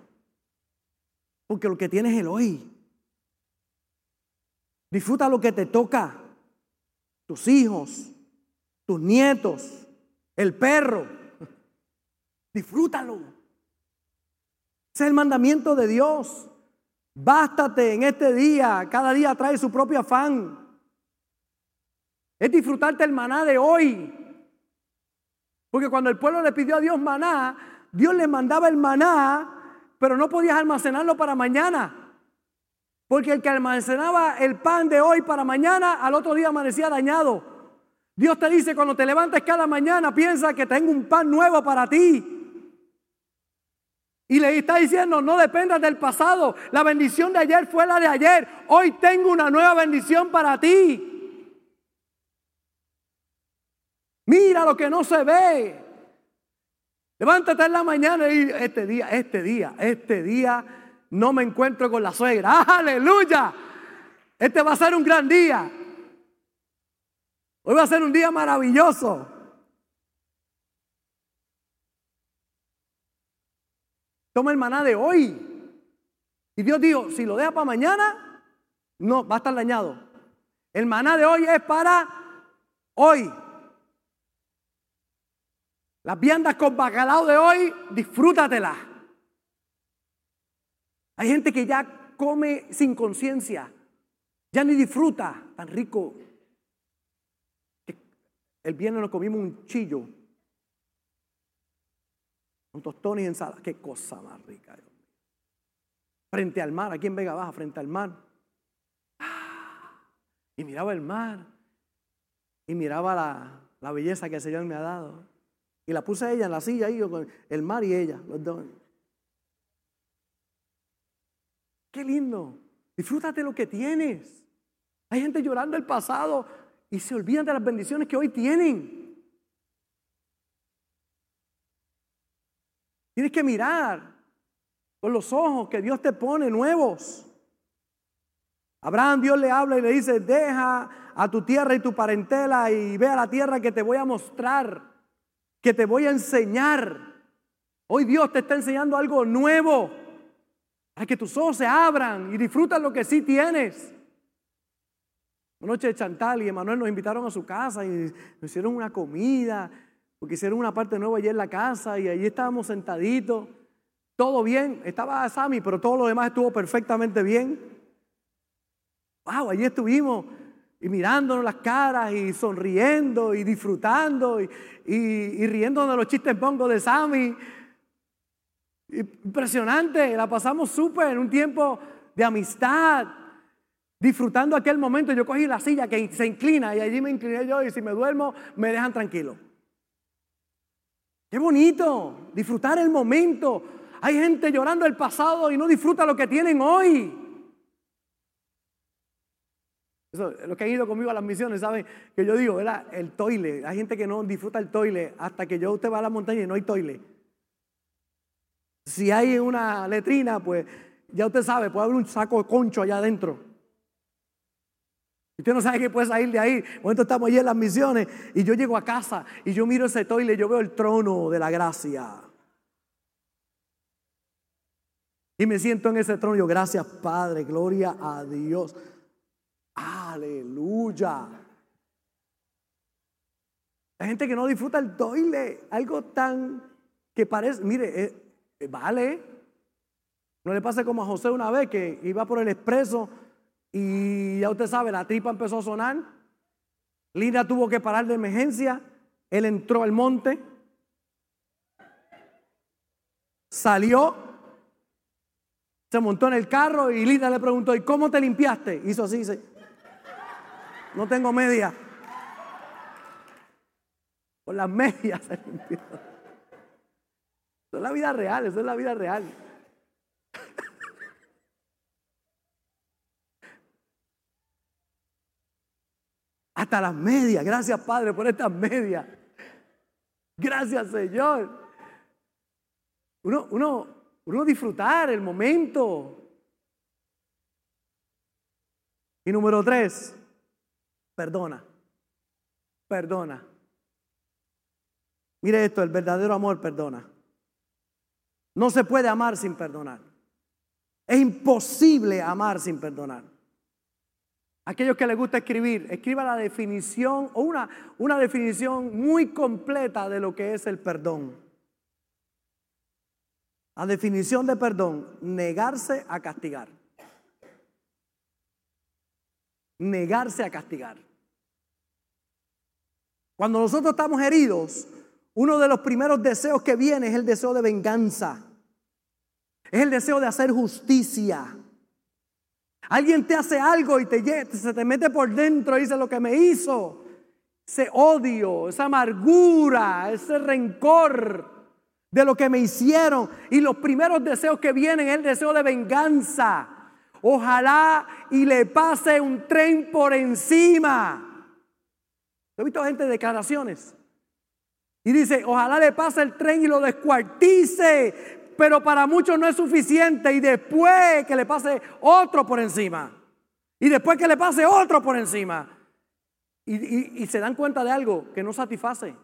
Porque lo que tienes es el hoy. Disfruta lo que te toca. Tus hijos, tus nietos, el perro. Disfrútalo. Ese es el mandamiento de Dios. Bástate en este día. Cada día trae su propio afán. Es disfrutarte el maná de hoy. Porque cuando el pueblo le pidió a Dios maná, Dios le mandaba el maná, pero no podías almacenarlo para mañana. Porque el que almacenaba el pan de hoy para mañana, al otro día amanecía dañado. Dios te dice, cuando te levantes cada mañana, piensa que tengo un pan nuevo para ti. Y le está diciendo, no dependas del pasado. La bendición de ayer fue la de ayer. Hoy tengo una nueva bendición para ti. Mira lo que no se ve. Levántate en la mañana y este día, este día, este día no me encuentro con la suegra. Aleluya. Este va a ser un gran día. Hoy va a ser un día maravilloso. Toma el maná de hoy. Y Dios dijo, si lo deja para mañana, no, va a estar dañado. El maná de hoy es para hoy. Las viandas con bacalao de hoy, disfrútatela. Hay gente que ya come sin conciencia, ya ni disfruta tan rico. El viernes nos comimos un chillo, un tostón y ensalada. Qué cosa más rica. Frente al mar, aquí en Vega Baja, frente al mar. Y miraba el mar. Y miraba la, la belleza que el Señor me ha dado. Y la puse a ella en la silla ahí, con el mar y ella, los dos. Qué lindo. Disfrútate lo que tienes. Hay gente llorando el pasado y se olvidan de las bendiciones que hoy tienen. Tienes que mirar con los ojos que Dios te pone nuevos. Abraham Dios le habla y le dice, deja a tu tierra y tu parentela y ve a la tierra que te voy a mostrar, que te voy a enseñar. Hoy Dios te está enseñando algo nuevo para que tus ojos se abran y disfrutas lo que sí tienes. Una noche Chantal y Emanuel nos invitaron a su casa y nos hicieron una comida, porque hicieron una parte nueva allí en la casa y allí estábamos sentaditos. Todo bien, estaba Sammy, pero todo lo demás estuvo perfectamente bien. Wow, allí estuvimos y mirándonos las caras y sonriendo y disfrutando y, y, riéndonos de los chistes bongos de Sammy. Impresionante, la pasamos súper en un tiempo de amistad, disfrutando aquel momento. Yo cogí la silla que se inclina y allí me incliné yo y si me duermo me dejan tranquilo. Qué bonito, disfrutar el momento. Hay gente llorando el pasado y no disfruta lo que tienen hoy. Eso, los que han ido conmigo a las misiones saben que yo digo, era el toile. Hay gente que no disfruta el toile hasta que yo usted va a la montaña y no hay toile. Si hay una letrina, pues ya usted sabe, puede haber un saco de concho allá adentro. Usted no sabe que puede salir de ahí. Momento estamos allí en las misiones y yo llego a casa y yo miro ese toile, yo veo el trono de la gracia. Y me siento en ese trono. Yo, gracias Padre, gloria a Dios. Aleluya. Hay gente que no disfruta el toile, algo tan que parece, mire, eh, eh, vale. No le pase como a José una vez que iba por el expreso y ya usted sabe, la tripa empezó a sonar. Lina tuvo que parar de emergencia. Él entró al monte, salió, se montó en el carro y Lina le preguntó, ¿y cómo te limpiaste? Hizo así, dice, no tengo media. Con las medias se. Eso es la vida real, eso es la vida real. Hasta las medias. Gracias, Padre, por estas medias. Gracias, Señor. Uno, uno, uno disfrutar el momento. Y número tres, Perdona. Perdona. Mire esto, el verdadero amor perdona. No se puede amar sin perdonar. Es imposible amar sin perdonar. Aquellos que les gusta escribir, escriba la definición o una, una definición muy completa de lo que es el perdón. La definición de perdón, negarse a castigar. Negarse a castigar. Cuando nosotros estamos heridos, uno de los primeros deseos que viene es el deseo de venganza. Es el deseo de hacer justicia. Alguien te hace algo y te, se te mete por dentro y dice lo que me hizo. Ese odio, esa amargura, ese rencor de lo que me hicieron. Y los primeros deseos que vienen es el deseo de venganza. Ojalá y le pase un tren por encima. He visto gente de declaraciones. Y dice, ojalá le pase el tren y lo descuartice, pero para muchos no es suficiente. Y después que le pase otro por encima. Y después que le pase otro por encima. Y, y se dan cuenta de algo que no satisface.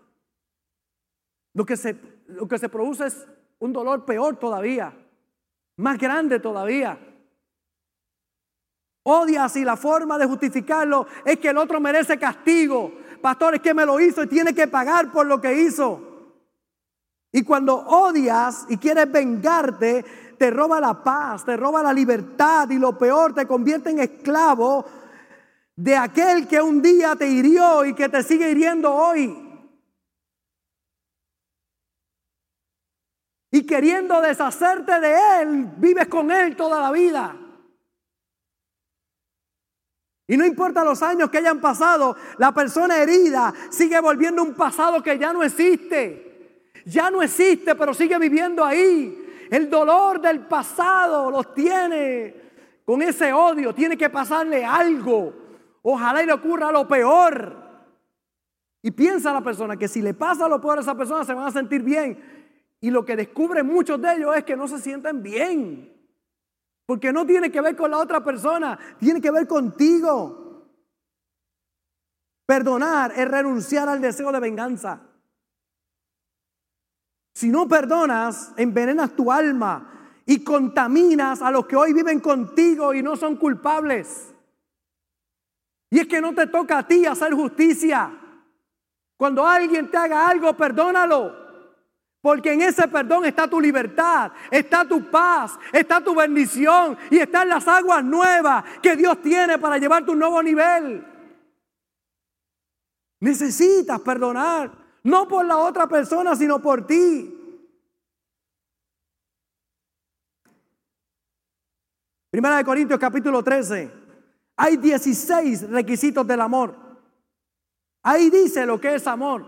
Lo que, se, lo que se produce es un dolor peor todavía, más grande todavía. Odias y la forma de justificarlo es que el otro merece castigo pastor, es que me lo hizo y tiene que pagar por lo que hizo. Y cuando odias y quieres vengarte, te roba la paz, te roba la libertad y lo peor, te convierte en esclavo de aquel que un día te hirió y que te sigue hiriendo hoy. Y queriendo deshacerte de él, vives con él toda la vida. Y no importa los años que hayan pasado, la persona herida sigue volviendo un pasado que ya no existe. Ya no existe, pero sigue viviendo ahí. El dolor del pasado los tiene con ese odio. Tiene que pasarle algo. Ojalá y le ocurra lo peor. Y piensa la persona que si le pasa lo peor a esa persona se van a sentir bien. Y lo que descubren muchos de ellos es que no se sienten bien. Porque no tiene que ver con la otra persona, tiene que ver contigo. Perdonar es renunciar al deseo de venganza. Si no perdonas, envenenas tu alma y contaminas a los que hoy viven contigo y no son culpables. Y es que no te toca a ti hacer justicia. Cuando alguien te haga algo, perdónalo. Porque en ese perdón está tu libertad, está tu paz, está tu bendición y están las aguas nuevas que Dios tiene para llevarte a un nuevo nivel. Necesitas perdonar, no por la otra persona, sino por ti. Primera de Corintios capítulo 13. Hay 16 requisitos del amor. Ahí dice lo que es amor.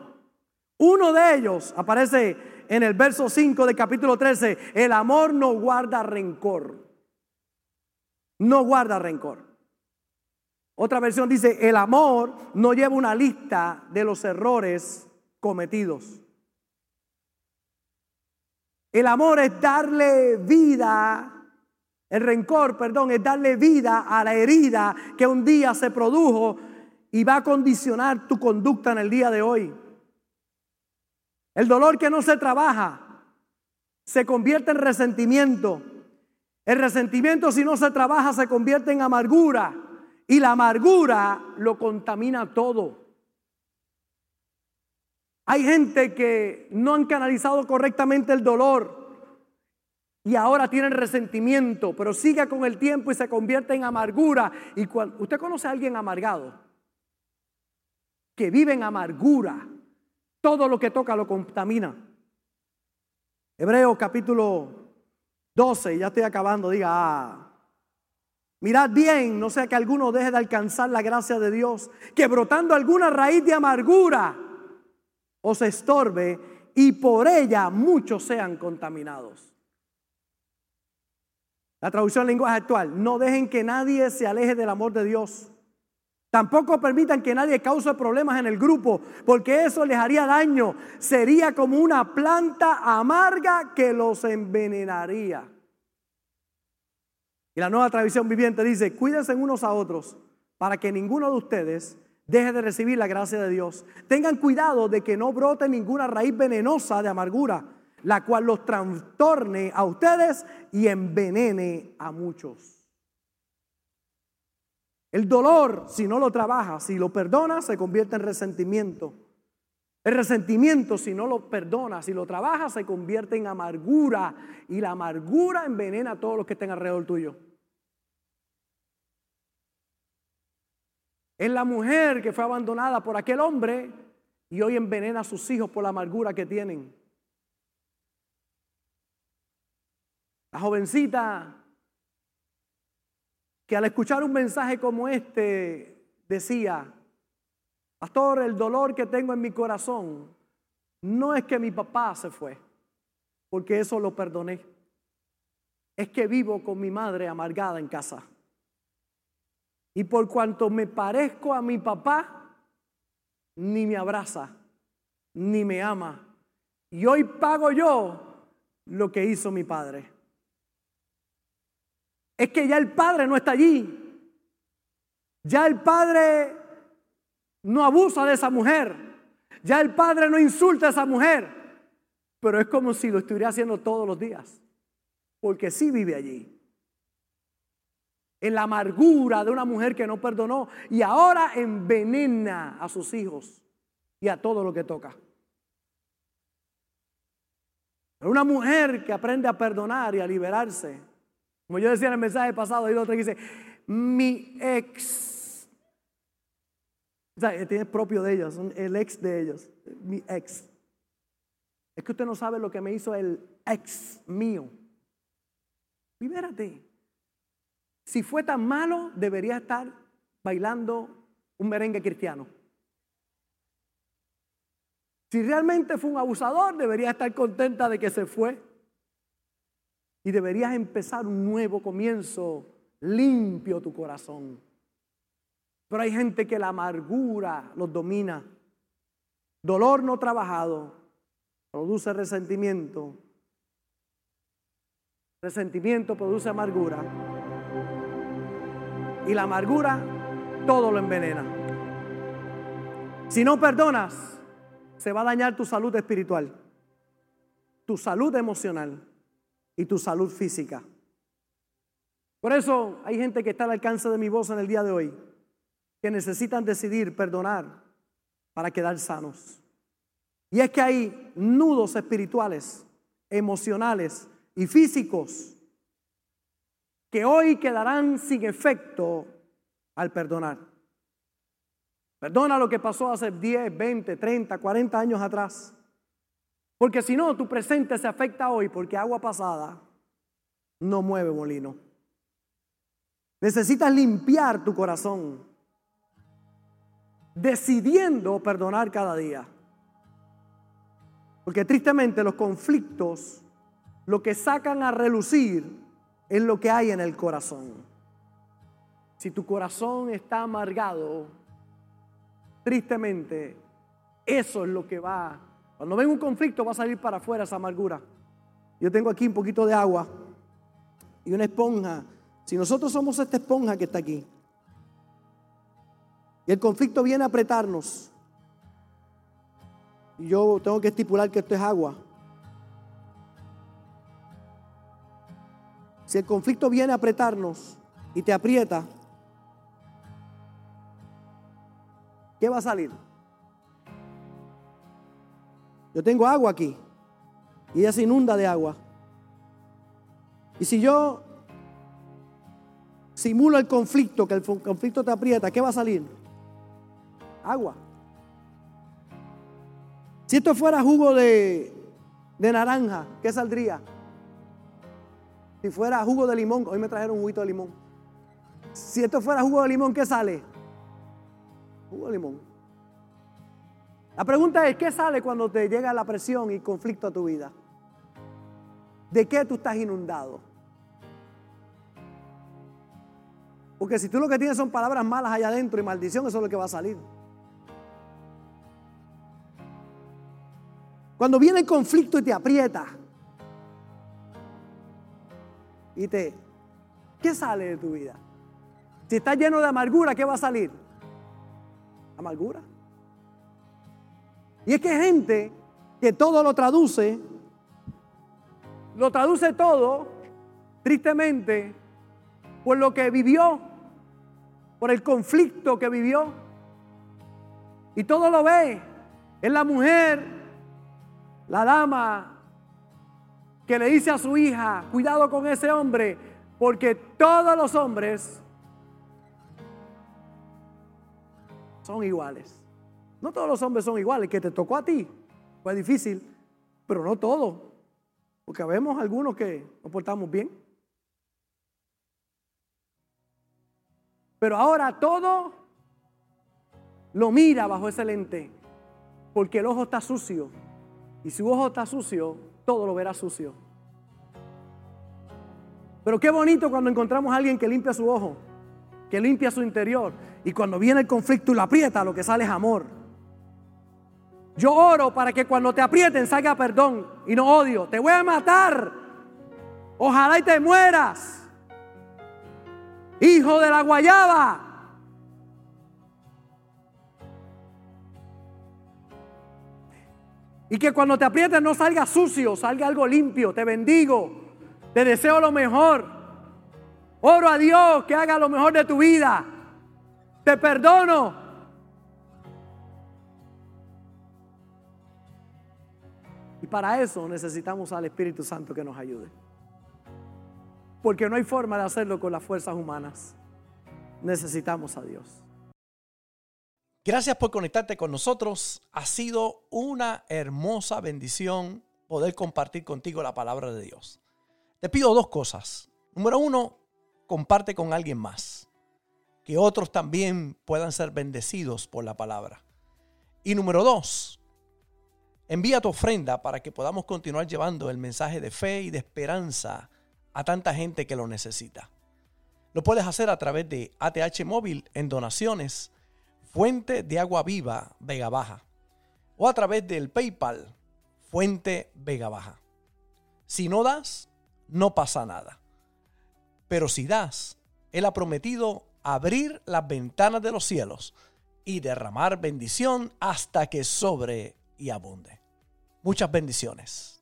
Uno de ellos aparece en el verso 5 del capítulo 13, el amor no guarda rencor. No guarda rencor. Otra versión dice, el amor no lleva una lista de los errores cometidos. El amor es darle vida, el rencor, perdón, es darle vida a la herida que un día se produjo y va a condicionar tu conducta en el día de hoy. El dolor que no se trabaja se convierte en resentimiento. El resentimiento si no se trabaja se convierte en amargura. Y la amargura lo contamina todo. Hay gente que no han canalizado correctamente el dolor y ahora tienen resentimiento, pero sigue con el tiempo y se convierte en amargura. Y usted conoce a alguien amargado que vive en amargura, todo lo que toca lo contamina. Hebreos capítulo 12, ya estoy acabando, diga, ah, mirad bien, no sea que alguno deje de alcanzar la gracia de Dios, que brotando alguna raíz de amargura os estorbe y por ella muchos sean contaminados. La traducción lenguaje actual, no dejen que nadie se aleje del amor de Dios. Tampoco permitan que nadie cause problemas en el grupo, porque eso les haría daño. Sería como una planta amarga que los envenenaría. Y la nueva tradición viviente dice, cuídense unos a otros para que ninguno de ustedes deje de recibir la gracia de Dios. Tengan cuidado de que no brote ninguna raíz venenosa de amargura, la cual los trastorne a ustedes y envenene a muchos. El dolor, si no lo trabajas, si lo perdonas, se convierte en resentimiento. El resentimiento, si no lo perdonas, si lo trabajas, se convierte en amargura. Y la amargura envenena a todos los que estén alrededor tuyo. Es la mujer que fue abandonada por aquel hombre y hoy envenena a sus hijos por la amargura que tienen. La jovencita que al escuchar un mensaje como este decía, pastor, el dolor que tengo en mi corazón no es que mi papá se fue, porque eso lo perdoné. Es que vivo con mi madre amargada en casa. Y por cuanto me parezco a mi papá, ni me abraza, ni me ama. Y hoy pago yo lo que hizo mi padre es que ya el padre no está allí. Ya el padre no abusa de esa mujer. Ya el padre no insulta a esa mujer. Pero es como si lo estuviera haciendo todos los días. Porque sí vive allí. En la amargura de una mujer que no perdonó y ahora envenena a sus hijos y a todo lo que toca. Pero una mujer que aprende a perdonar y a liberarse como yo decía en el mensaje pasado, hay otro que dice, mi ex. O sea, tiene propio de ellos, el ex de ellos, mi ex. Es que usted no sabe lo que me hizo el ex mío. Libérate. Si fue tan malo, debería estar bailando un merengue cristiano. Si realmente fue un abusador, debería estar contenta de que se fue. Y deberías empezar un nuevo comienzo limpio tu corazón. Pero hay gente que la amargura los domina. Dolor no trabajado produce resentimiento. Resentimiento produce amargura. Y la amargura todo lo envenena. Si no perdonas, se va a dañar tu salud espiritual, tu salud emocional y tu salud física. Por eso hay gente que está al alcance de mi voz en el día de hoy, que necesitan decidir perdonar para quedar sanos. Y es que hay nudos espirituales, emocionales y físicos que hoy quedarán sin efecto al perdonar. Perdona lo que pasó hace 10, 20, 30, 40 años atrás. Porque si no, tu presente se afecta hoy porque agua pasada no mueve molino. Necesitas limpiar tu corazón decidiendo perdonar cada día. Porque tristemente los conflictos lo que sacan a relucir es lo que hay en el corazón. Si tu corazón está amargado, tristemente, eso es lo que va. Cuando ven un conflicto va a salir para afuera esa amargura. Yo tengo aquí un poquito de agua y una esponja. Si nosotros somos esta esponja que está aquí, y el conflicto viene a apretarnos, y yo tengo que estipular que esto es agua. Si el conflicto viene a apretarnos y te aprieta, ¿qué va a salir? Yo tengo agua aquí y ella se inunda de agua. Y si yo simulo el conflicto, que el conflicto te aprieta, ¿qué va a salir? Agua. Si esto fuera jugo de, de naranja, ¿qué saldría? Si fuera jugo de limón, hoy me trajeron un juguito de limón. Si esto fuera jugo de limón, ¿qué sale? Jugo de limón. La pregunta es, ¿qué sale cuando te llega la presión y conflicto a tu vida? ¿De qué tú estás inundado? Porque si tú lo que tienes son palabras malas allá adentro y maldición, eso es lo que va a salir. Cuando viene el conflicto y te aprieta, y te, ¿qué sale de tu vida? Si está lleno de amargura, ¿qué va a salir? Amargura. Y es que hay gente que todo lo traduce, lo traduce todo, tristemente, por lo que vivió, por el conflicto que vivió. Y todo lo ve. Es la mujer, la dama que le dice a su hija, cuidado con ese hombre, porque todos los hombres son iguales. No todos los hombres son iguales, que te tocó a ti fue difícil, pero no todos, porque vemos algunos que nos portamos bien. Pero ahora todo lo mira bajo ese lente, porque el ojo está sucio. Y si su ojo está sucio, todo lo verá sucio. Pero qué bonito cuando encontramos a alguien que limpia su ojo, que limpia su interior. Y cuando viene el conflicto y lo aprieta, lo que sale es amor. Yo oro para que cuando te aprieten salga perdón y no odio. Te voy a matar. Ojalá y te mueras. Hijo de la guayaba. Y que cuando te aprietes no salga sucio, salga algo limpio. Te bendigo. Te deseo lo mejor. Oro a Dios que haga lo mejor de tu vida. Te perdono. Para eso necesitamos al Espíritu Santo que nos ayude. Porque no hay forma de hacerlo con las fuerzas humanas. Necesitamos a Dios. Gracias por conectarte con nosotros. Ha sido una hermosa bendición poder compartir contigo la palabra de Dios. Te pido dos cosas. Número uno, comparte con alguien más. Que otros también puedan ser bendecidos por la palabra. Y número dos, envía tu ofrenda para que podamos continuar llevando el mensaje de fe y de esperanza a tanta gente que lo necesita. Lo puedes hacer a través de ATH Móvil en donaciones, Fuente de Agua Viva Vega Baja, o a través del PayPal, Fuente Vega Baja. Si no das, no pasa nada. Pero si das, Él ha prometido abrir las ventanas de los cielos y derramar bendición hasta que sobre y abunde. Muchas bendiciones.